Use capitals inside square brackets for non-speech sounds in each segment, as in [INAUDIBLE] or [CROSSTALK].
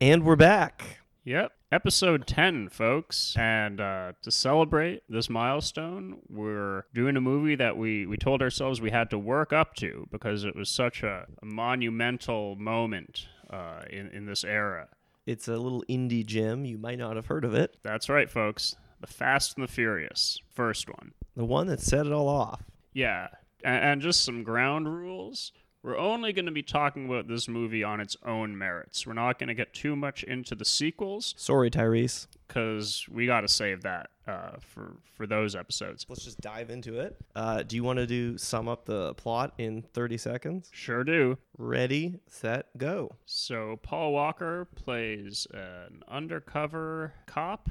And we're back. Yep. Episode 10, folks. And uh, to celebrate this milestone, we're doing a movie that we, we told ourselves we had to work up to because it was such a, a monumental moment uh, in, in this era. It's a little indie gem. You might not have heard of it. That's right, folks. The Fast and the Furious, first one. The one that set it all off. Yeah. And, and just some ground rules. We're only going to be talking about this movie on its own merits. We're not going to get too much into the sequels Sorry, Tyrese. because we got to save that uh, for for those episodes. Let's just dive into it. Uh, do you want to do sum up the plot in 30 seconds? Sure do. Ready, set, go. So Paul Walker plays an undercover cop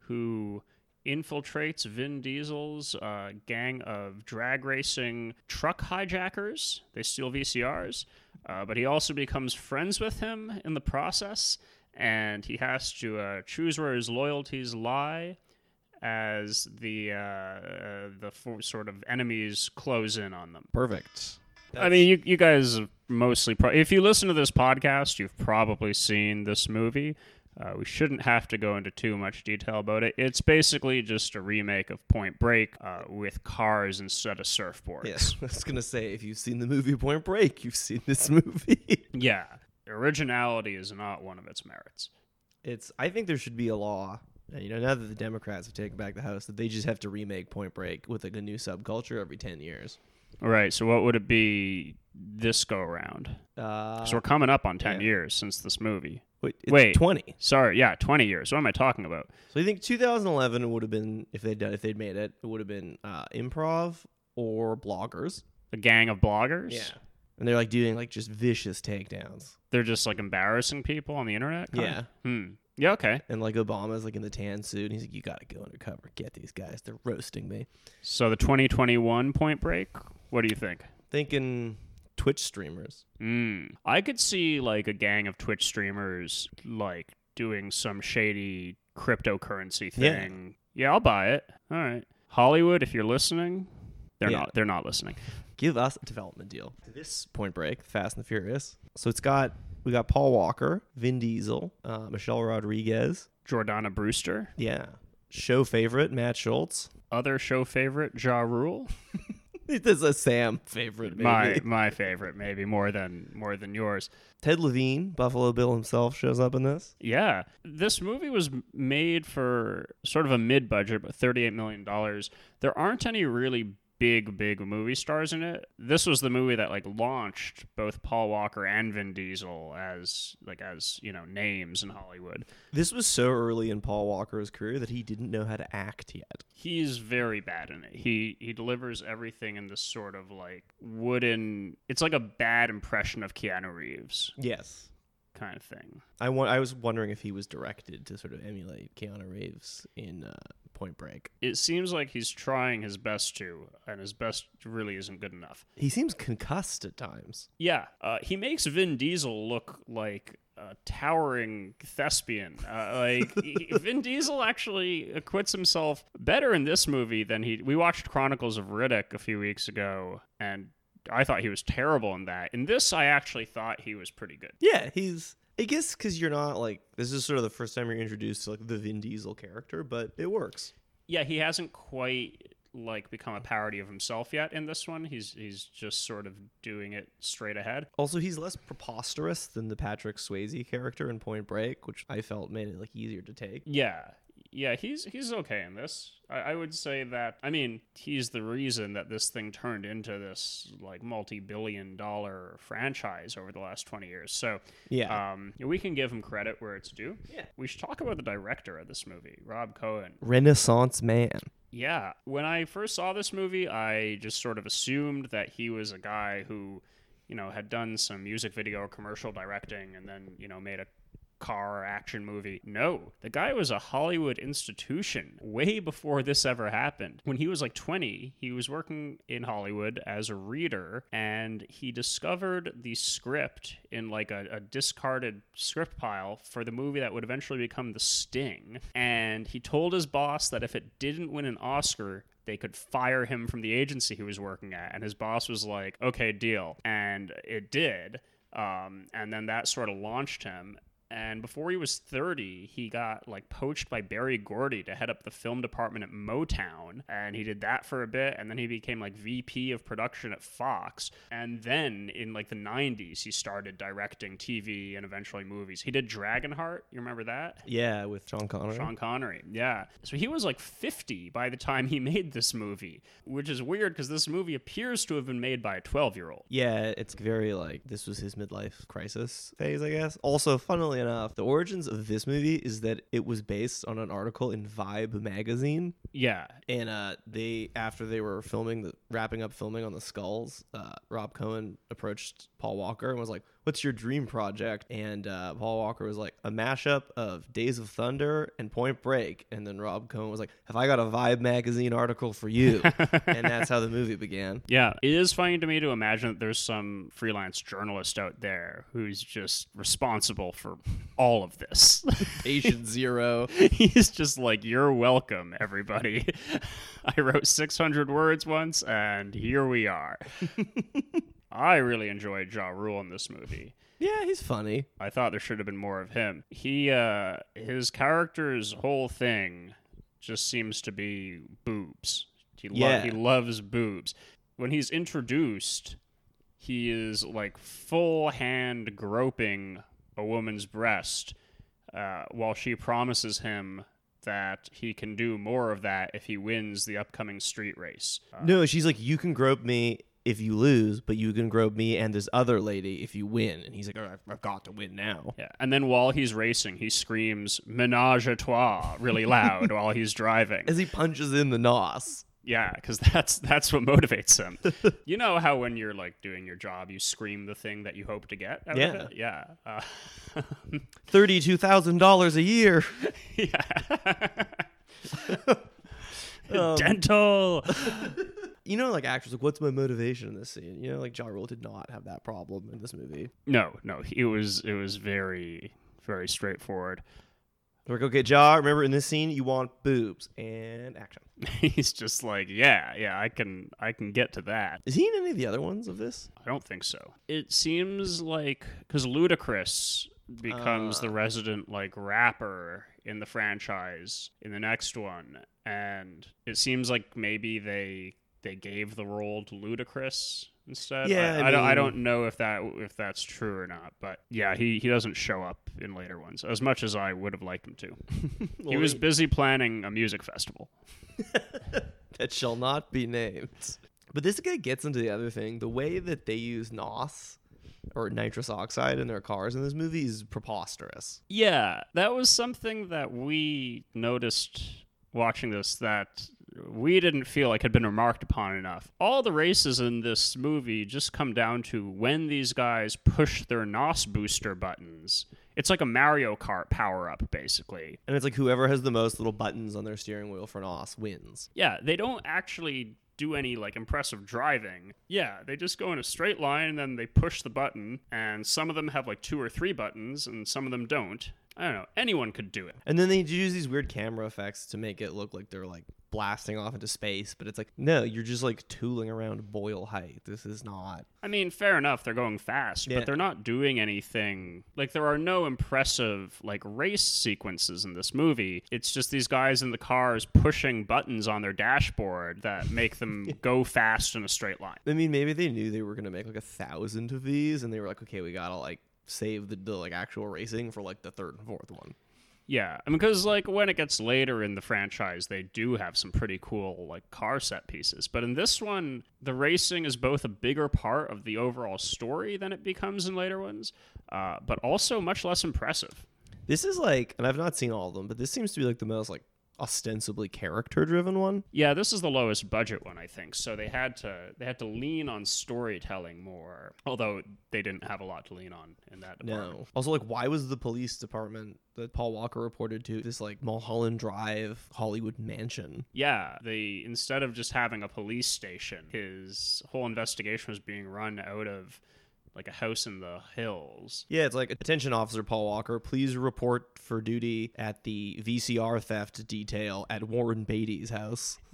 who infiltrates Vin Diesel's uh, gang of drag racing truck hijackers. They steal VCRs, uh, but he also becomes friends with him in the process, and he has to uh, choose where his loyalties lie as the uh, uh, the four sort of enemies close in on them. Perfect. I mean, you, you guys mostly, pro- if you listen to this podcast, you've probably seen this movie. Uh, we shouldn't have to go into too much detail about it. It's basically just a remake of Point Break uh, with cars instead of surfboards. Yes, [LAUGHS] I was going to say, if you've seen the movie Point Break, you've seen this [LAUGHS] movie. Yeah. Originality is not one of its merits. it's, I think there should be a law. uh, You know, now that the Democrats have taken back the House, that they just have to remake Point Break with like a new subculture every 10 years. All right. So, what would it be this go around? Uh, So, we're coming up on 10 yeah. years since this movie. Wait, it's wait. 20. Sorry. Yeah, 20 years. What am I talking about? So you think 2011 would have been if they'd done if they'd made it, it would have been uh, improv or bloggers. A gang of bloggers? Yeah. and they're like doing like just vicious takedowns. They're just like embarrassing people on the internet? kinda? Yeah. Hmm. Yeah, okay. And like Obama's like in the tan suit, and he's like, "You got to go undercover, get these guys. They're roasting me." So the 2021 Point Break, what do you think? Thinking Twitch streamers. Mm. I could see like a gang of Twitch streamers like doing some shady cryptocurrency Yeah. thing. Yeah, I'll buy it. All right. Hollywood, if you're listening, they're Yeah. not they're not listening. Give us a development deal. This Point Break, Fast and the Furious. So it's got we got Paul Walker, Vin Diesel, uh, Michelle Rodriguez. Jordana Brewster, Yeah. Show favorite Matt Schulze. other show favorite Ja Rule. [LAUGHS] This is a Sam favorite. Maybe. My [LAUGHS] my favorite maybe more than more than yours. Ted Levine, Buffalo Bill himself, shows up in this. Yeah, this movie was made for sort of a mid-budget, but thirty-eight million dollars. There aren't any really big, big movie stars in it. This was the movie that like launched both Paul Walker and Vin Diesel as like as you know names in Hollywood. This was so early in Paul Walker's career that he didn't know how to act yet. He's very bad in it. He he delivers everything in this sort of like wooden. It's like a bad impression of Keanu Reeves Yes. Kind of thing. I, wa- I was wondering if he was directed to sort of emulate Keanu Reeves in uh, Point Break. It seems like he's trying his best to, and his best really isn't good enough. He seems concussed at times. Yeah, uh, he makes Vin Diesel look like a towering thespian. Uh, [LAUGHS] like Vin Diesel actually acquits himself better in this movie than he. We watched Chronicles of Riddick a few weeks ago, and I thought he was terrible in that. In this, I actually thought he was pretty good. Yeah, he's. I guess because you're not like this is sort of the first time you're introduced to like the Vin Diesel character, but it works. Yeah, he hasn't quite like become a parody of himself yet in this one. He's he's just sort of doing it straight ahead. Also, he's less preposterous than the Patrick Swayze character in Point Break, which I felt made it like easier to take. Yeah. Yeah, he's he's okay in this. I, I would say that I mean, he's the reason that this thing turned into this like multi billion dollar franchise over the last twenty years. So Yeah, um we can give him credit where it's due. Yeah. We should talk about the director of this movie, Rob Cohen. Renaissance man. Yeah. When I first saw this movie, I just sort of assumed that he was a guy who, you know, had done some music video or commercial directing and then, you know, made a car action movie. No, the guy was a Hollywood institution way before this ever happened. When he was like 20, he was working in Hollywood as a reader and he discovered the script in like a, a discarded script pile for the movie that would eventually become The Sting. And he told his boss that if it didn't win an Oscar, they could fire him from the agency he was working at. And his boss was like, okay, deal. And it did. Um, and then that sort of launched him. And before he was 30, he got like poached by Berry Gordy to head up the film department at Motown. And he did that for a bit. And then he became like VP of production at Fox. And then in like the 90s, he started directing TV and eventually movies. He did Dragonheart. You remember that? Yeah, with Sean Connery. Sean Connery. Yeah. So he was like 50 by the time he [LAUGHS] made this movie, which is weird because this movie appears to have been made by a 12 year old. Yeah, it's very like this was his midlife crisis phase, I guess. Also, funnily enough, the origins of this movie is that it was based on an article in Vibe magazine. Yeah. And uh, they, after they were filming the wrapping up filming on the skulls, uh, Rob Cohen approached Paul Walker and was like, "What's your dream project?" And uh, Paul Walker was like, "A mashup of Days of Thunder and Point Break." And then Rob Cohen was like, "Have I got a Vibe magazine article for you?" [LAUGHS] and that's how the movie began. Yeah. It is funny to me to imagine that there's some freelance journalist out there who's just responsible for all of this. [LAUGHS] Patient zero. He's just like, You're welcome, everybody. [LAUGHS] I wrote 600 words once, and here we are. I really enjoyed Ja Rule in this movie. Yeah, he's funny. I thought there should have been more of him. He, uh, his character's whole thing just seems to be boobs. He, lo- Yeah. he loves boobs. When he's introduced, he is like full hand groping a woman's breast uh, while she promises him that he can do more of that if he wins the upcoming street race. Uh, No, she's like, you can grope me if you lose, but you can grope me and this other lady if you win. And he's like, oh, I've- got to win now. Yeah, and then while he's racing, he screams "Menage a trois" really loud while he's driving. As he punches in the nos. Yeah, because that's that's what motivates him. [LAUGHS] you know how when you're like doing your job, you scream the thing that you hope to get. Yeah. yeah, uh, [LAUGHS] $32,000 a year. [LAUGHS] yeah. Um, Dental. You know, like actors, like, what's my motivation in this scene? You know, like, Ja Rule did not have that problem in this movie. no, no, it was it was very very straightforward. They're like, okay, Ja, remember in this scene, you want boobs and action. [LAUGHS] He's just like, yeah, yeah, I can I can get to that. Is he in any of the other ones of this? I don't think so. It seems like because Ludacris becomes the Uh. resident like rapper in the franchise in the next one, and it seems like maybe they they gave the role to Ludacris instead. Yeah, I, I I don't, I don't know if that if that's true or not, but yeah, he he doesn't show up in later ones as much as I would have liked him to. [LAUGHS] he was busy planning a music festival. [LAUGHS] that shall not be named. But this guy gets into the other thing. The way that they use NOS or nitrous oxide in their cars in this movie is preposterous. Yeah, that was something that we noticed watching this that we didn't feel like had been remarked upon enough. All the races in this movie just come down to when these guys push their NOS booster buttons. It's like a Mario Kart power up, basically. And it's like whoever has the most little buttons on their steering wheel for NOS wins. Yeah, they don't actually do any like impressive driving. Yeah, they just go in a straight line and then they push the button, and some of them have like two or three buttons, and some of them don't. I don't know. Anyone could do it. And then they use these weird camera effects to make it look like they're like blasting off into space, but it's like no, you're just like tooling around boil height. This is not. I mean, fair enough, they're going fast, Yeah. but they're not doing anything. Like, there are no impressive, like, race sequences in this movie. It's just these guys in the cars pushing buttons on their dashboard that make them [LAUGHS] go fast in a straight line. I mean, maybe they knew they were gonna make like a thousand of these, and they were like, okay, we gotta like save the, the like actual racing for like the third and fourth one. Yeah, I mean, because, like, when it gets later in the franchise, they do have some pretty cool, like, car set pieces. But in this one, the racing is both a bigger part of the overall story than it becomes in later ones, uh, but also much less impressive. This is like, and I've not seen all of them, but this seems to be like the most like ostensibly character driven one. Yeah, this is the lowest budget one, I think. So they had to they had to lean on storytelling more, although they didn't have a lot to lean on in that department. No. Also, like, why was the police department that Paul Walker reported to this like Mulholland Drive Hollywood mansion? Yeah, they instead of just having a police station, his whole investigation was being run out of like a house in the hills. Yeah, it's like attention officer Paul Walker, please report for duty at the VCR theft detail at Warren Beatty's house. [LAUGHS]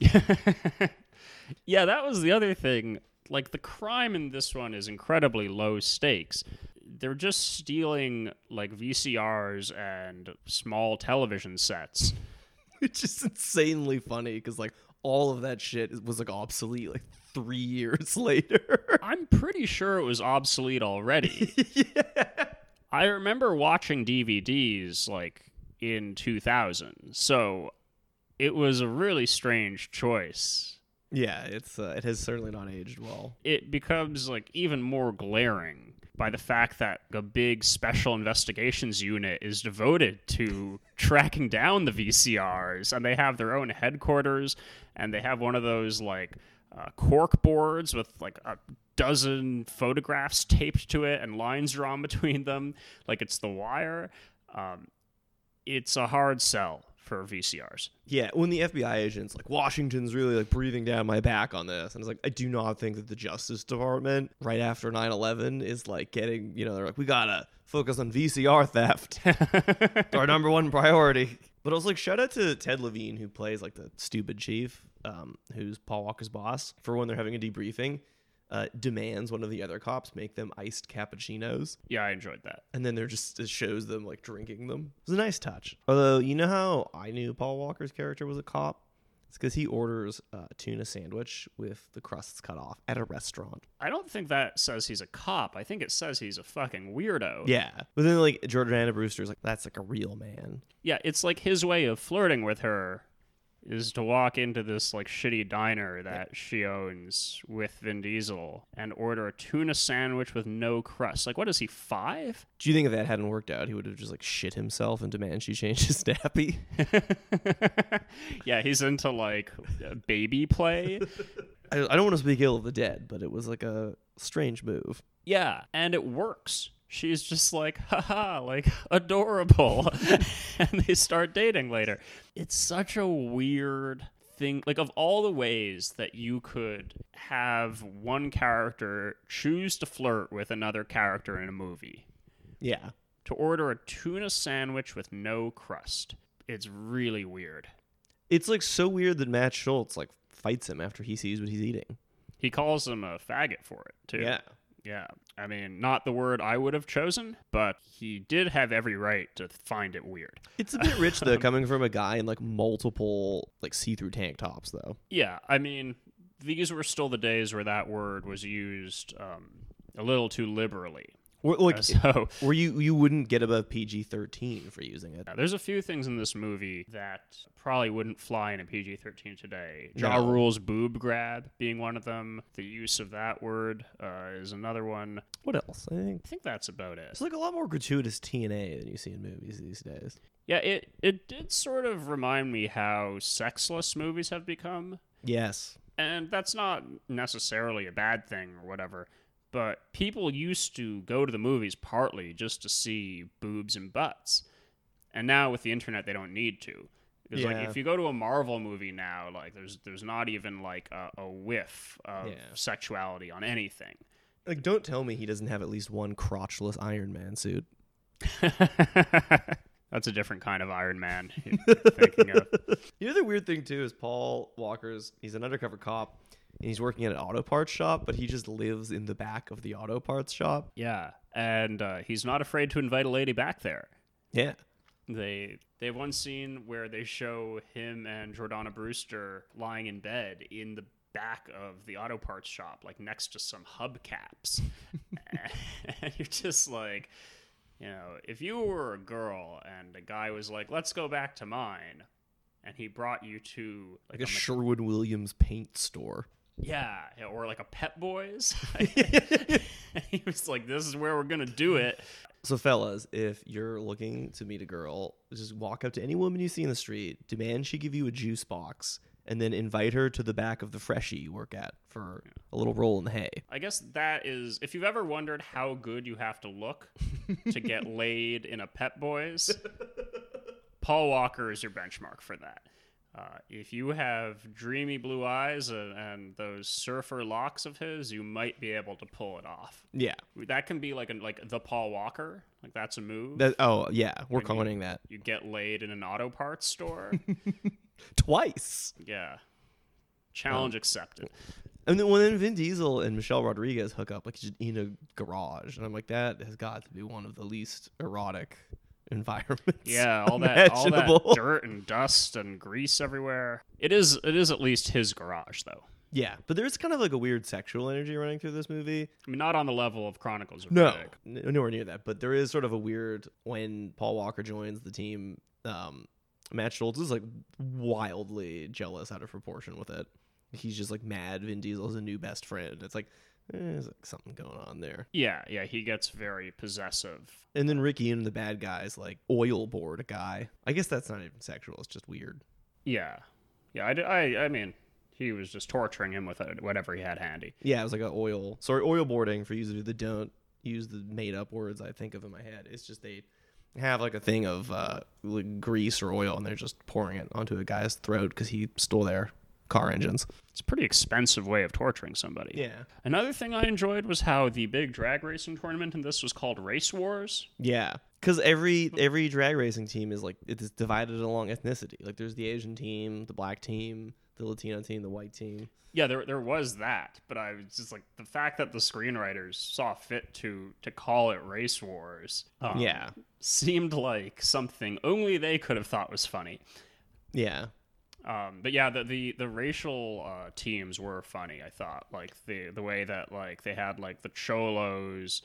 yeah, that was the other thing. Like the crime in this one is incredibly low stakes. they're just stealing like VCRs and small television sets. [LAUGHS] It's just insanely funny because like all of that shit was like obsolete like three [LAUGHS] years later. I'm pretty sure it was obsolete already. [LAUGHS] yeah. I remember watching DVDs like in 2000. So it was a really strange choice. Yeah, it's uh, it has certainly not aged well. It becomes like even more glaring by the fact that a big special investigations unit is devoted to tracking down the VCRs and they have their own headquarters and they have one of those like uh, cork boards with like a dozen photographs taped to it and lines drawn [LAUGHS] between them like it's the wire. Um, it's a hard sell for VCRs. Yeah, when the FBI agent's like Washington's really like breathing down my back on this, and it's like I do not think that the Justice Department right after 9/11 is like getting you know they're like we gotta focus on VCR theft, [LAUGHS] our number one priority. But I was like, shout out to Ted Levine who plays like the stupid chief, um, who's Paul Walker's boss, for when they're having a debriefing. Uh, demands one of the other cops make them iced cappuccinos Yeah, I enjoyed that. and then they're just it shows them like drinking them. It was a nice touch. Although you know how I knew Paul Walker's character was a cop. It's because he orders a tuna sandwich with the crusts cut off at a restaurant. I don't think that says he's a cop. I think it says he's a fucking weirdo. Yeah, but then like Jordana Brewster's like that's like a real man. Yeah, it's like his way of flirting with her is to walk into this like shitty diner that she owns with Vin Diesel and order a tuna sandwich with no crust. Like what is he, 5? Do you think if that hadn't worked out, he would have just like shit himself and demand she change his nappy? [LAUGHS] yeah, he's into like baby play. [LAUGHS] I, I don't want to speak ill of the dead, but it was like a strange move. Yeah, and it works. She's just like, haha, like [LAUGHS] adorable. [LAUGHS] and they start dating later. It's such a weird thing. Like, of all the ways that you could have one character choose to flirt with another character in a movie, Yeah, to order a tuna sandwich with no crust, it's really weird. it's like so weird that Matt Schulze like fights him after he sees what he's eating. He calls him a faggot for it, too. Yeah. Yeah. I mean, not the word I would have chosen, but he did have every right to find it weird. It's a bit rich though, [LAUGHS] coming from a guy in like multiple like see-through tank tops though. Yeah. I mean, these were still the days where that word was used um, a little too liberally. Or, like, so [LAUGHS] or you you wouldn't get above PG thirteen for using it. yeah, there's a few things in this movie that probably wouldn't fly in a PG 13 today. Ja No. Rule's boob grab being one of them. The use of that word uh, is another one. What else? I think I think that's about it. it's like a lot more gratuitous TNA than you see in movies these days. Yeah, it, it did sort of remind me how sexless movies have become. Yes. And that's not necessarily a bad thing or whatever. But people used to go to the movies partly just to see boobs and butts. And now with the internet, they don't need to. Because like if you go to a Marvel movie now, like there's there's not even like a, a whiff of Yeah. sexuality on anything. Like, don't tell me he doesn't have at least one crotchless Iron Man suit. [LAUGHS] That's a different kind of Iron Man you're thinking of. [LAUGHS] You know the weird thing too is Paul Walker's he's an undercover cop and he's working at an auto parts shop, but he just lives in the back of the auto parts shop. Yeah, and uh, he's not afraid to invite a lady back there. Yeah. They they have one scene where they show him and Jordana Brewster lying in bed in the back of the auto parts shop, like next to some hubcaps, [LAUGHS] and you're just like, you know, if you were a girl and a guy was like, "Let's go back to mine," and he brought you to Like a me- Sherwin Williams paint store. Yeah, or like a Pep Boys. [LAUGHS] [LAUGHS] he was like, "This is where we're gonna do it." So, fellas, if you're looking to meet a girl, just walk up to any woman you see in the street, demand she give you a juice box, and then invite her to the back of the freshie you work at for a little roll in the hay. I guess that is if you've ever wondered how good you have to look to get [LAUGHS] laid in a Pep Boys, Paul Walker is your benchmark for that. Uh, if you have dreamy blue eyes and, and those surfer locks of his, you might be able to pull it off. Yeah. That can be like a, like the Paul Walker, like that's a move. That, oh, yeah. We're When you- that you get laid in an auto parts store. [LAUGHS] twice. yeah, challenge accepted. And then when then Vin Diesel and Michelle Rodriguez hook up, like in a garage, and I'm like, that has got to be one of the least erotic [LAUGHS] environments. Yeah, [LAUGHS] all that all that [LAUGHS] dirt and dust and grease everywhere. It is it is at least his garage though. Yeah, but there's kind of like a weird sexual energy running through this movie. I mean, not on the level of Chronicles of No, n- nowhere near that. But there is sort of a weird when Paul Walker joins the team. Um, Matt Schulze is like wildly jealous out of proportion with it. He's just like mad. Vin Diesel's a new best friend. It's like there's like something going on there. Yeah, yeah, he gets very possessive. And then Ricky and the bad guys like oil board a guy. I guess that's not even sexual. It's just weird. Yeah, yeah. I, I, I mean, he was just torturing him with whatever he had handy. Yeah, it was like a oil. Sorry, oil boarding for users that don't use the made up words I think of in my head. It's just they have like a thing of uh, like grease or oil, and they're just pouring it onto a guy's throat because he stole their car engines. It's a pretty expensive way of torturing somebody. Yeah, Another thing I enjoyed was how the big drag racing tournament in this was called Race Wars. yeah. Because every every drag racing team is like it's divided along ethnicity. Like there's the Asian team, the black team, the Latino team, the white team. Yeah, there there was that, but I was just like the fact that the screenwriters saw fit to to call it Race Wars. um, Yeah. seemed like something only they could have thought was funny. Yeah, Um, but yeah, the the, the racial uh, teams were funny. I thought like the the way that like they had like the cholos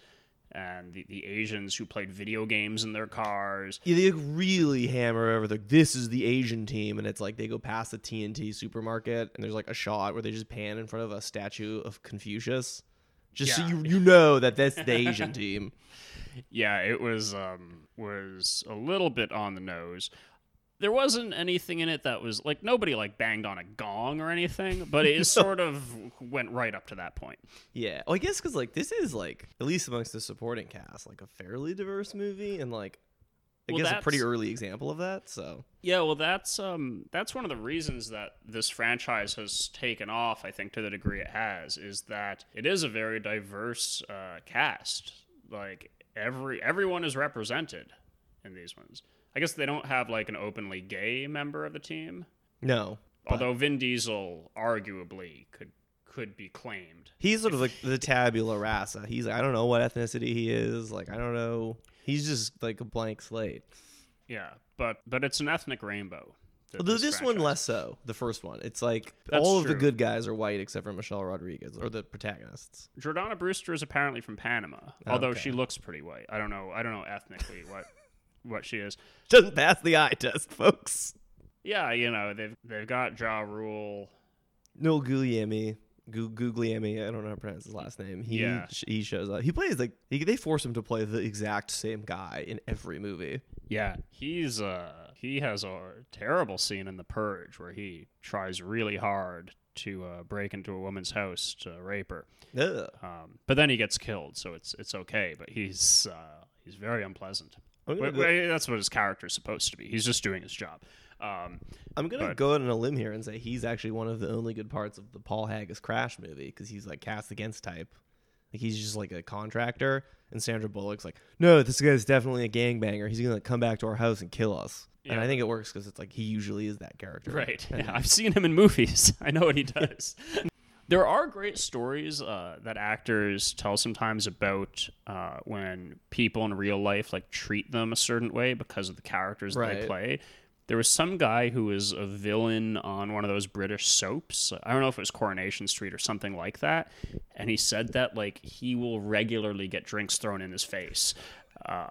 and the, the Asians who played video games in their cars. Yeah, they like really hammer over the this is the Asian team, and it's like they go past the TNT supermarket, and there's like a shot where they just pan in front of a statue of Confucius, just so you you know that that's the Asian [LAUGHS] team. Yeah, it was um was a little bit on the nose. There wasn't anything in it that was like nobody like banged on a gong or anything, but it [LAUGHS] sort of went right up to that point. Yeah, well, I guess because like this is like at least amongst the supporting cast, like a fairly diverse movie, and like I Well, guess a pretty early example of that. So Yeah, well, that's um, that's one of the reasons that this franchise has taken off. I think to the degree it has is that it is a very diverse uh, cast. Like every everyone is represented in these ones. I guess they don't have like an openly gay member of the team, no, although Vin Diesel arguably could could be claimed. he's sort of like the tabula rasa. He's like I don't know what ethnicity he is. Like I don't know. He's just like a blank slate. Yeah, but but it's an ethnic rainbow. th- Although this one less so. The first one, it's like That's all of the good guys are white except for Michelle Rodriguez or the protagonists. Jordana Brewster is apparently from Panama, oh, although Okay. she looks pretty white. I don't know. I don't know ethnically what what she is. Doesn't pass the eye test, folks. Yeah, you know they've they've got Ja Rule. Noel Gugliemi. Gu- Gugliemi, I don't know how to pronounce his last name. He Yeah. he shows up. He plays like he, they force him to play the exact same guy in every movie. Yeah, he's uh he has a terrible scene in The Purge where he tries really hard to uh, break into a woman's house to rape her. Um, but then he gets killed, so it's it's okay. But he's uh, he's very unpleasant. I'm gonna, Wait, go, wait, that's what his character is supposed to be. He's just doing his job. Um, I'm gonna but- go out on a limb here and say he's actually one of the only good parts of the Paul Haggis Crash movie because he's like cast against type. Like he's just like a contractor, and Sandra Bullock's like, no, this guy's definitely a gangbanger. He's gonna like, come back to our house and kill us. And I think it works because it's like he usually is that character. Right. Yeah, [LAUGHS] [LAUGHS] I've seen him in movies. [LAUGHS] I know what he does. There are great stories uh, that actors tell sometimes about uh, when people in real life like treat them a certain way because of the characters that they play. There was some guy who was a villain on one of those British soaps. I don't know if it was Coronation Street or something like that. And he said that like he will regularly get drinks thrown in his face. Uh,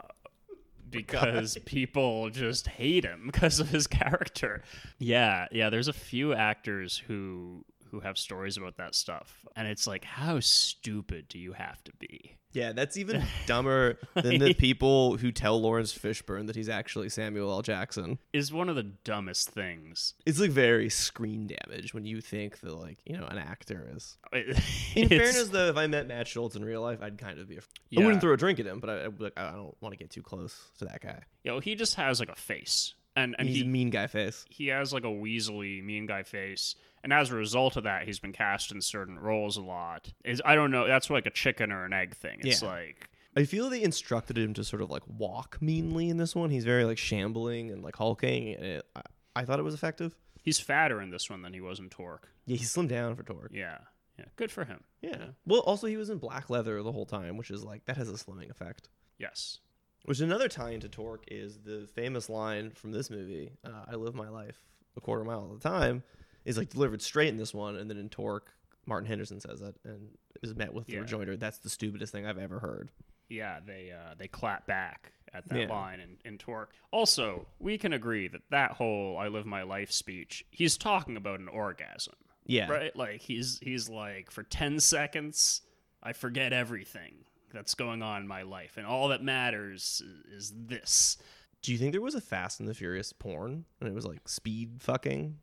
because [LAUGHS] people just hate him [LAUGHS] because of his character. Yeah, yeah, there's a few actors who who have stories about that stuff. And it's like how stupid do you have to be? Yeah, that's even [LAUGHS] dumber than the people who tell Laurence Fishburne that he's actually Samuel L. Jackson. Is one of the dumbest things. It's like very screen damage when you think that like you know an actor is. [LAUGHS] In In fairness, though, if I met Matt Schulze in real life, I'd kind of be. Af- I wouldn't throw a drink at him, but I, I'd like, I don't want to get too close to that guy. you know, he just has like a face. And and he's a he mean guy face. he has like a weaselly mean guy face and as a result of that he's been cast in certain roles a lot is i don't know that's like a chicken or an egg thing it's Yeah. like I feel they instructed him to sort of like walk meanly in this one. He's very like shambling and like hulking, and it, I, I thought it was effective. he's fatter in this one than he was in torque Yeah, he slimmed down for Torque. yeah Yeah, good for him. Yeah. Well, also he was in black leather the whole time, which is like that has a slimming effect. Yes. Which another tie into Torque is the famous line from this movie, uh, "I live my life a quarter mile at a time," is like delivered straight in this one, and then in Torque, Martin Henderson says that and is met with the Yeah. rejoinder, "That's the stupidest thing I've ever heard." Yeah, they uh, they clap back at that Yeah. line in, in Torque. Also, we can agree that that whole "I live my life" speech, he's talking about an orgasm, Yeah. right? Like he's he's like, for ten seconds, I forget everything that's going on in my life, and all that matters is, is this. Do you think there was a Fast and the Furious porn and it was like speed fucking?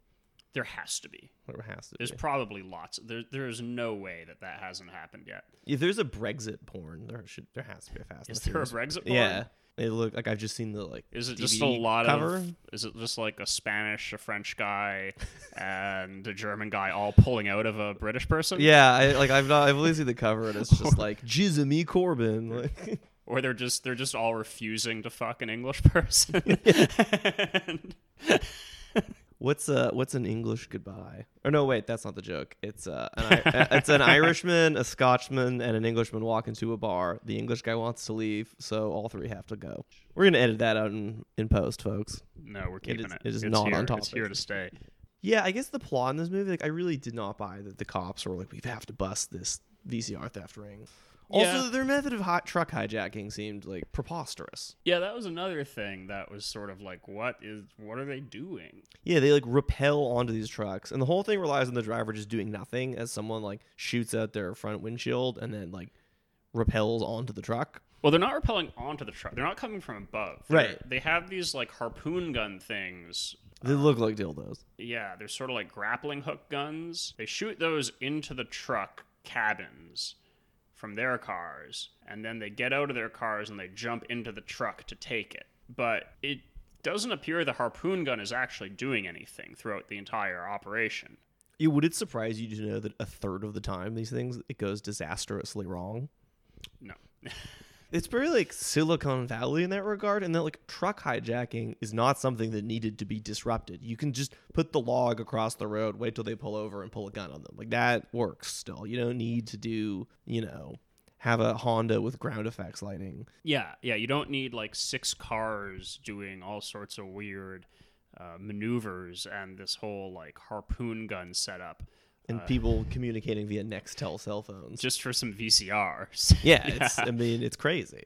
There has to be. There has to There's be. probably lots. There, there's no way that that hasn't happened yet. if there's a Brexit porn, there should there has to be a Fast. Is and the there a Furious. Brexit porn? Yeah. It look like I've just seen the like. Is it just a DVD lot cover? of? Is it just like a Spanish, a French guy, [LAUGHS] and a German guy all pulling out of a British person? Yeah, I, like I've not. I've only seen the cover, and it's just [LAUGHS] like Jizzy Corbin. Like, Or they're just they're just all refusing to fuck an English [LAUGHS] person. What's uh what's an English goodbye? Or no, wait, that's not the joke. It's uh, an, it's an [LAUGHS] Irishman, a Scotchman, and an Englishman walk into a bar. The English guy wants to leave, so all three have to go. We're gonna edit that out in, in post, folks. no, we're keeping is- it. it is it's not here. on It's topic. here to stay. Yeah, I guess the plot in this movie, like I really did not buy that the cops were like, we have to bust this VCR theft ring. Yeah. Also, their method of hot truck hijacking seemed like preposterous. Yeah, that was another thing that was sort of like, what is what are they doing? Yeah, they like rappel onto these trucks, and the whole thing relies on the driver just doing nothing as someone like shoots out their front windshield and then like repels onto the truck. Well, they're not repelling onto the truck. They're not coming from above. They're- Right. They have these like harpoon gun things They um, look like dildos. Yeah, they're sort of like grappling hook guns. They shoot those into the truck cabins from their cars, and then they get out of their cars and they jump into the truck to take it. But it doesn't appear the harpoon gun is actually doing anything throughout the entire operation. Yeah, would it surprise you to know that a third of the time these things it goes disastrously wrong? No. [LAUGHS] It's very like Silicon Valley in that regard, and that like truck hijacking is not something that needed to be disrupted. You can just put the log across the road, wait till they pull over, and pull a gun on them. Like that works still. You don't need to do, you know, have a Honda with ground effects lighting. Yeah, yeah, you don't need like six cars doing all sorts of weird uh, maneuvers and this whole like harpoon gun setup And people communicating via Nextel cell phones. just for some VCRs. [LAUGHS] yeah, it's [LAUGHS] I mean, it's crazy.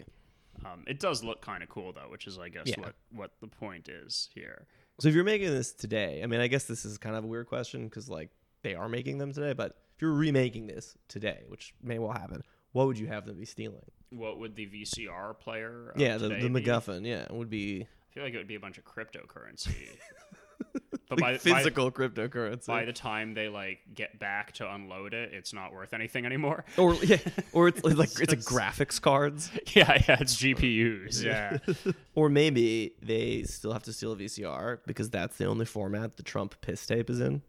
Um, it does look kind of cool though, which is I guess Yeah. what what the point is here. So if you're making this today, I mean, I guess this is kind of a weird question because like they are making them today, but if you're remaking this today, which may well happen, what would you have them be stealing? What would the VCR player? Yeah, the, the be? MacGuffin, yeah, would be I feel like it would be a bunch of cryptocurrency. [LAUGHS] but like by, by physical cryptocurrency. by the time they like get back to unload it, it's not worth anything anymore. [LAUGHS] or yeah, or it's [LAUGHS] like It's it's a graphics cards, [LAUGHS] yeah, yeah, it's GPUs. Yeah. or maybe they still have to steal a VCR because that's the only format the Trump piss tape is in.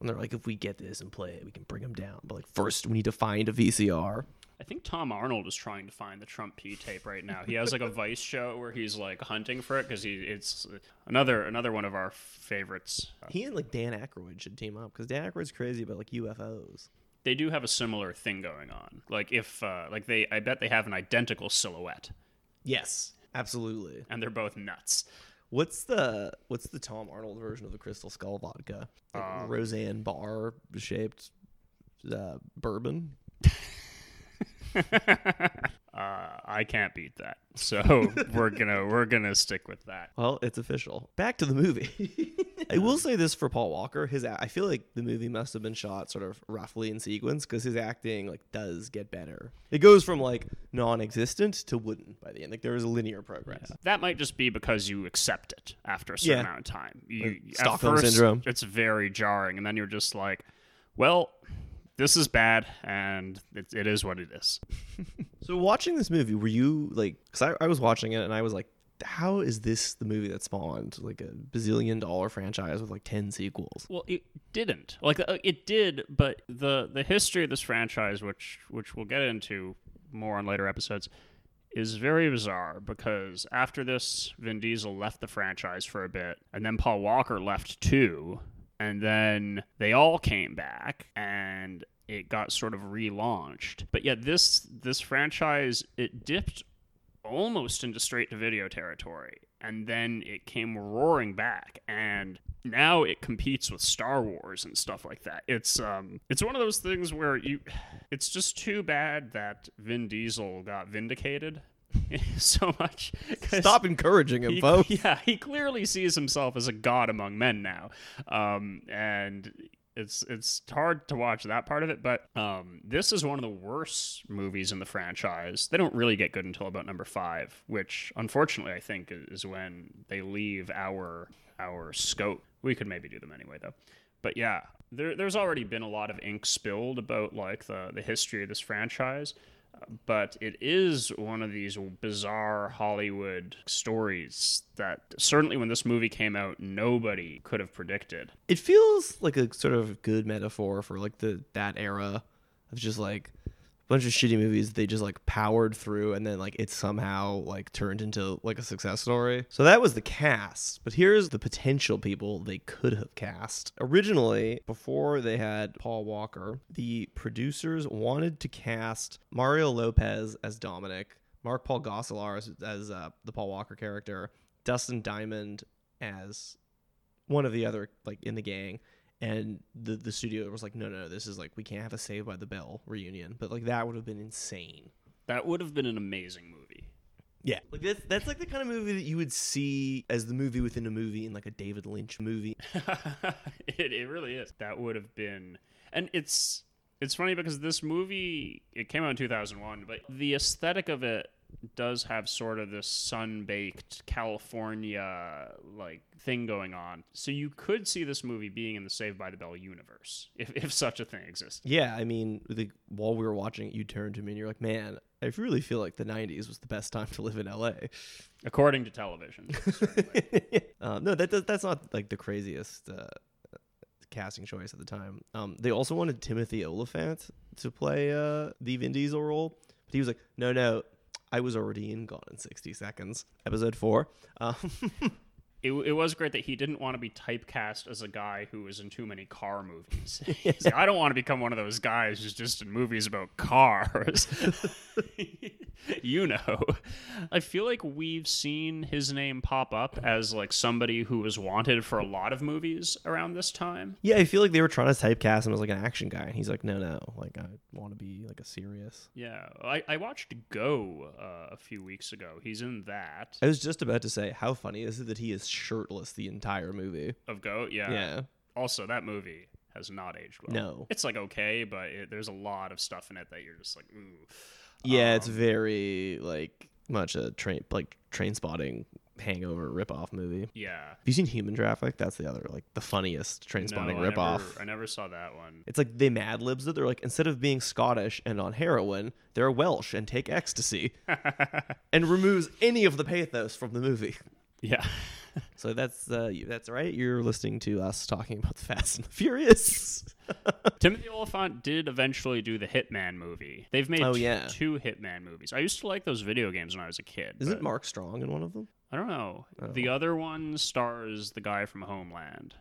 And they're like, if we get this and play it, we can bring him down. But like, first we need to find a VCR. I think Tom Arnold is trying to find the Trump P tape right now. He has like a [LAUGHS] Vice show where he's like hunting for it because he it's another another one of our favorites. He and like Dan Aykroyd should team up because Dan Aykroyd's crazy about like UFOs. They do have a similar thing going on. Like if uh, like they, I bet they have an identical silhouette, Yes, absolutely. and they're both nuts. What's the what's the Tom Arnold version of the Crystal Skull vodka? Like Um, Roseanne Barr shaped uh, bourbon. [LAUGHS] [LAUGHS] Uh, I can't beat that, so [LAUGHS] we're gonna we're gonna stick with that. Well, it's official. Back to the movie. [LAUGHS] I will say this for Paul Walker. His I feel like the movie must have been shot sort of roughly in sequence because his acting like does get better. It goes from like non-existent to wooden by the end. Like there is a linear progress. That might just be because you accept it after a certain Yeah. amount of time. You, Like Stockholm first, syndrome. It's very jarring, and then you're just like, well, this is bad, and it, it is what it is. So watching this movie, were you like? Because I, I was watching it and I was like, how is this the movie that spawned like a bazillion dollar franchise with like ten sequels? Well, it didn't. Like uh, it did, but the the history of this franchise, which which we'll get into more on later episodes, is very bizarre because after this, Vin Diesel left the franchise for a bit, and then Paul Walker left too, and then they all came back, and it got sort of relaunched. But yet this this franchise it dipped almost into straight to video territory and then it came roaring back and now it competes with Star Wars and stuff like that. It's um it's one of those things where you it's just too bad that Vin Diesel got vindicated [LAUGHS] so much. Stop encouraging him, he, folks. [LAUGHS] Yeah, he clearly sees himself as a god among men now. Um and it's it's hard to watch that part of it, but um, this is one of the worst movies in the franchise. They don't really get good until about number five, which unfortunately I think is when they leave our our scope. We could maybe do them anyway though. But yeah, there, there's already been a lot of ink spilled about like the the history of this franchise. But it is one of these bizarre Hollywood stories that certainly when this movie came out, nobody could have predicted. It feels like a sort of good metaphor for like the that era of just like bunch of shitty movies they just like powered through and then like it somehow like turned into like a success story. So that was the cast, but here's the potential people they could have cast. Originally, before they had Paul Walker, the producers wanted to cast Mario Lopez as Dominic, Mark Paul Gosselaar as, as uh, the Paul Walker character, Dustin Diamond as one of the other like in the gang and the the studio was like no no this is like we can't have a save by the bell reunion but like that would have been insane That would have been an amazing movie. yeah like that's that's like the kind of movie that you would see as the movie within a movie in like a david lynch movie [LAUGHS] it, it really is. That would have been, and it's it's funny because this movie it came out in 2001, but the aesthetic of it does have sort of this sun-baked California like thing going on. So you could see this movie being in the Saved by the Bell universe [LAUGHS] if if such a thing exists. yeah i mean the, while we were watching it you turned to me and you're like man i really feel like the 90s was the best time to live in la According to television. [LAUGHS] um, no that, that that's not like the craziest uh, casting choice at the time um, they also wanted timothy olyphant to play uh, the vin diesel role but he was like no no i was already in gone in 60 seconds. Episode 4 um, [LAUGHS] it, it was great that he didn't want to be typecast as a guy who was in too many car movies. [LAUGHS] He's like, I don't want to become one of those guys who's just in movies about cars. [LAUGHS] you know, I feel like we've seen his name pop up as like somebody who was wanted for a lot of movies around this time. yeah i feel like they were trying to typecast him as like an action guy and he's like no no like i want to be like a serious Yeah, I, I watched Go uh, a few weeks ago. He's in that i was just about to say how funny is it that he is shirtless the entire movie of Goat, Yeah. yeah Also, that movie has not aged well. No. it's like okay, but it, there's a lot of stuff in it that you're just like, ooh. Yeah, it's Um, very like much a train like Trainspotting hangover ripoff movie. Yeah. Have you seen Human Traffic? That's the other like the funniest Trainspotting no, I ripoff. Never, I never saw that one. It's like they mad libs it. They're like instead of being Scottish and on heroin, they're Welsh and take ecstasy, [LAUGHS] and removes any of the pathos from the movie. yeah. [LAUGHS] So that's uh, that's right. You're listening to us talking about the Fast and the Furious. [LAUGHS] Timothy Olyphant did eventually do the Hitman movie. They've made Oh, yeah. two Hitman movies. I used to like those video games when I was a kid. Isn't Mark Strong in one of them? I don't know. Oh. The other one stars the guy from Homeland.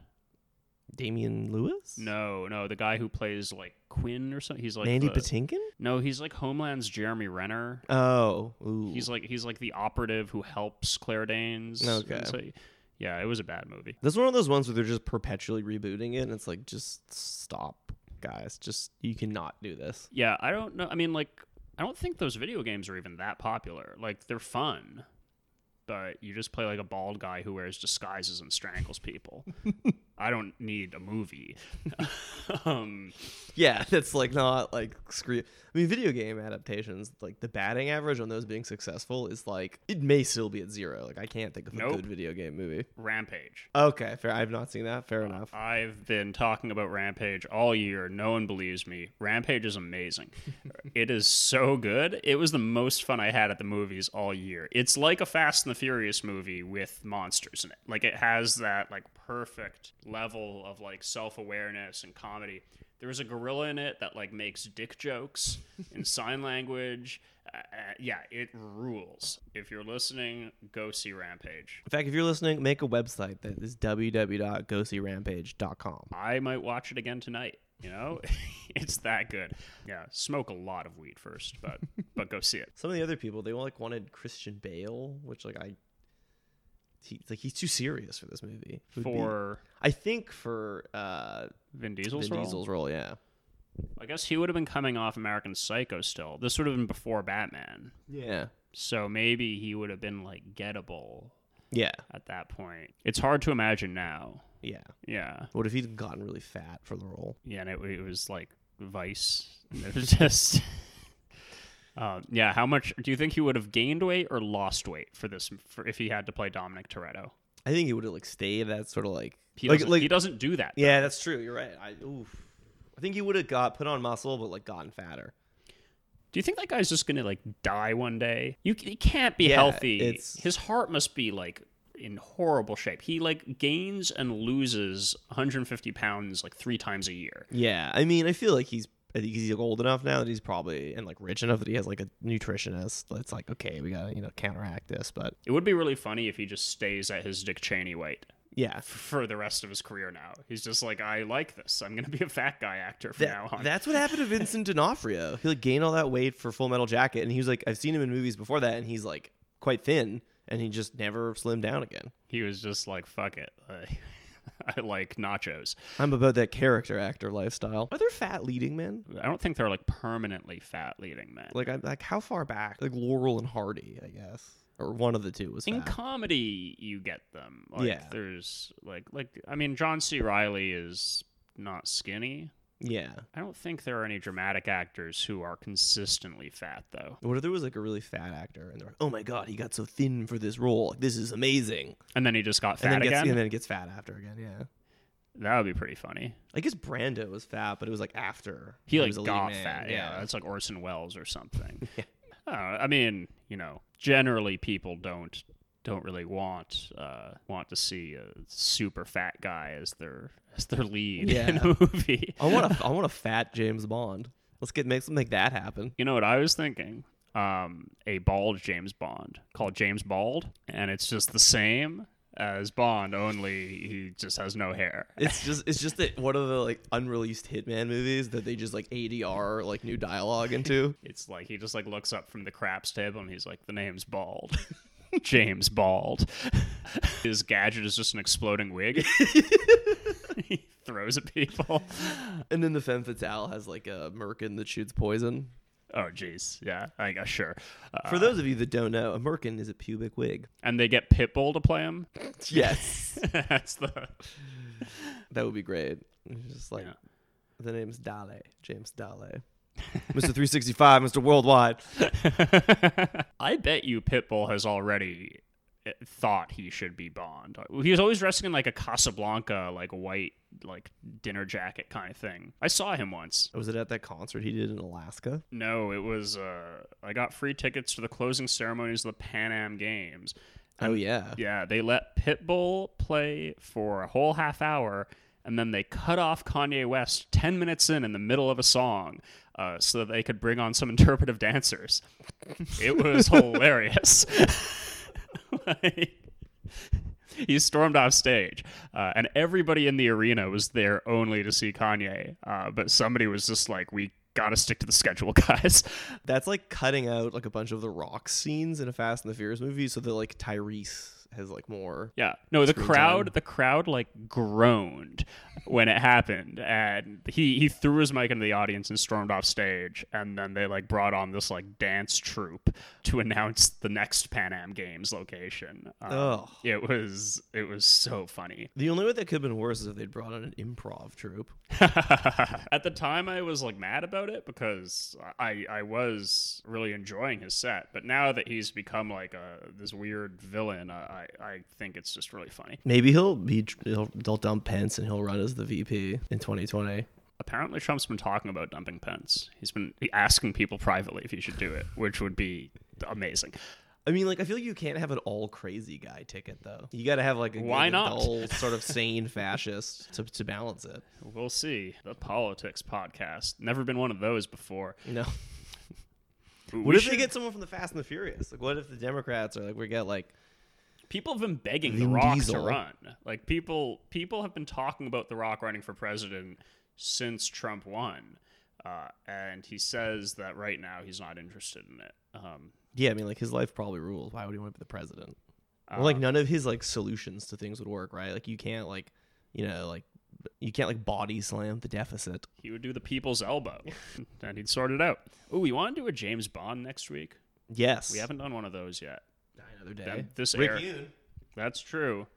Damian Lewis? No, no, the guy who plays like Quinn or something. He's like Mandy the- Patinkin? No, he's like Homeland's Jeremy Renner. Oh, ooh. He's like he's like the operative who helps Claire Danes. Okay. So- yeah, it was a bad movie. That's one of those ones where they're just perpetually rebooting it, and it's like, just stop, guys. Just you cannot do this. Yeah, I don't know. I mean, like, I don't think those video games are even that popular. Like, they're fun, but you just play like a bald guy who wears disguises and strangles people. [LAUGHS] I don't need a movie. [LAUGHS] [LAUGHS] um, Yeah, that's like not like screen. I mean, video game adaptations, like the batting average on those being successful is like it may still be at zero. Like I can't think of a good video game movie. Rampage. Okay, fair. I've not seen that. Fair enough. I've been talking about Rampage all year. No one believes me. Rampage is amazing. [LAUGHS] it is so good. It was the most fun I had at the movies all year. It's like a Fast and the Furious movie with monsters in it. Like it has that like perfect level of like self-awareness and comedy. There was a gorilla in it that like makes dick jokes in [LAUGHS] sign language. Uh, uh, yeah, it rules. If you're listening, go see Rampage. In fact, if you're listening, make a website that is www.goseerampage.com. I might watch it again tonight. You know, [LAUGHS] it's that good. Yeah, smoke a lot of weed first, but but go see it. [LAUGHS] Some of the other people they like wanted Christian Bale, which like I, he, like he's too serious for this movie. Would be- For I think for uh, Vin Diesel's Vin role, Diesel's role, yeah, I guess he would have been coming off American Psycho still. This would have been before Batman, yeah, so maybe he would have been like gettable yeah, at that point. It's hard to imagine now. yeah. Yeah, What if he'd gotten really fat for the role? yeah, and it, it was like Vice. [LAUGHS] It was just. Uh, yeah, how much do you think he would have gained weight or lost weight for this? For if he had to play Dominic Toretto, I think he would have like stayed that sort of like he like doesn't, like he doesn't do that. yeah, that's true. You're right. I oof. I think he would have got put on muscle, but like gotten fatter. Do you think that guy's just gonna like die one day? You he can't be Yeah, healthy. it's- His heart must be like in horrible shape. He like gains and loses 150 pounds like three times a year. Yeah, I mean, I feel like he's I think he's old enough now that he's probably and like rich enough that he has like a nutritionist that's like, okay, we gotta you know counteract this, but It would be really funny if he just stays at his Dick Cheney weight yeah, for the rest of his career. Now he's just like, I like this. I'm gonna be a fat guy actor from now on. that's what happened to Vincent D'Onofrio. He like gained all that weight for Full Metal Jacket, and he was like, I've seen him in movies before that, and he's like quite thin, and he just never slimmed down again. he was just like, fuck it. [LAUGHS] I like nachos. I'm about that character actor lifestyle. Are there fat leading men? I don't think they're like permanently fat leading men. Like, I, like how far back? Like Laurel and Hardy, I guess, or one of the two was in fat. comedy you get them like Yeah. there's like like i mean john c reilly is not skinny yeah. i don't think there are any dramatic actors who are consistently fat though What if there was like a really fat actor, and they're like, "Oh my god, he got so thin for this role. Like, this is amazing," and then he just got and fat gets again and then gets fat after again. Yeah. that would be pretty funny I guess Brando was fat, but it was like after he like was got fat yeah. that's like orson welles or something [LAUGHS] Yeah. Uh, i mean you know generally people don't don't really want uh, want to see a super fat guy as their as their lead in a movie [LAUGHS] I want a [LAUGHS] I want a fat James Bond. Let's get make something make that happen. You know what I was thinking? Um, a bald James Bond called James Bald, and it's just the same as Bond, only he just has no hair. It's [LAUGHS] just it's just that one of the like unreleased Hitman movies that they just like ADR like new dialogue into. It's like he just like looks up from the craps table and he's like, "The name's Bald." [LAUGHS] James Bald. [LAUGHS] His gadget is just an exploding wig. [LAUGHS] he throws at people. And then the femme fatale has like a merkin that shoots poison. Oh, jeez. Yeah, I guess sure. Uh, For those of you that don't know, a merkin is a pubic wig. and they get Pitbull to play him. Yes, That's the that would be great. It's just like Yeah. the name's Dale, James Dale, [LAUGHS] Mr. 365, Mr. Worldwide. [LAUGHS] I bet you Pitbull has already uh, thought he should be Bond. He was always dressing in like a Casablanca, like white, like dinner jacket kind of thing. I saw him once. Was it at that concert he did in Alaska? No, it was. Uh, I got free tickets to the closing ceremonies of the Pan Am Games. Oh yeah. Yeah, they let Pitbull play for a whole half hour, and then they cut off Kanye West ten minutes in in the middle of a song, uh, so that they could bring on some [LAUGHS] interpretive dancers. It was hilarious. [LAUGHS] Like, he stormed off stage, uh, and everybody in the arena was there only to see Kanye. Uh, but somebody was just like, "We gotta stick to the schedule, [LAUGHS] guys." That's like cutting out like a bunch of the rock scenes in a Fast and the Furious movie, so that like Tyrese has like more. Yeah. No, the crowd time. the crowd like groaned when it happened and he he threw his mic into the audience and stormed off stage and then they like brought on this like dance troupe to [LAUGHS] announce the next Pan Am Games location. Um, Ugh. It was it was so funny. The only way that could have been worse is if they'd brought on an improv troupe. [LAUGHS] At the time I was like mad about it because I I was really enjoying his set, but now that he's become like a this weird villain, I I think it's just really funny. Maybe he'll be he'll, they'll dump Pence and he'll run as the VP in 2020. apparently Trump's been talking about dumping Pence. He's been asking people privately if he should do it, which would be amazing. I mean, like I feel like you can't have an all crazy guy ticket though. You got to have like a Why not? dull, [LAUGHS] sort of sane fascist to to balance it. We'll see. The politics podcast. Never been one of those before. You know. We What if should- they get someone from the Fast and the Furious? Like, what if the Democrats are like, we get like, people have been begging Vin The Rock Diesel. to run. Like people people have been talking about The Rock running for president since Trump won. Uh, and he says that right now he's not interested in it. Um, Yeah, I mean, like his life probably rules. Why would he want to be the president? uh, Well, like none of his like solutions to things would work, right? Like you can't like, you know, like you can't like body slam the deficit. he would do the people's elbow, [LAUGHS] and he'd sort it out. Oh, you want to do a James Bond next week? Yes, We haven't done one of those yet. Another day. That- this Rick air- Yune. That's true.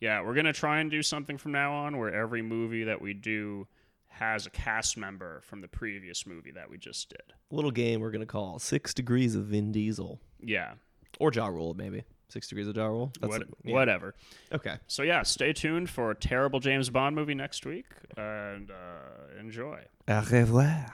Yeah, we're gonna try and do something from now on where every movie that we do has a cast member from the previous movie that we just did. little game we're gonna call Six Degrees of Vin Diesel Yeah, or Ja Rule, maybe Six Degrees of Ja Rule. what, a- yeah. whatever. Okay. So yeah, stay tuned for a terrible James Bond movie next week and uh, enjoy. Au revoir.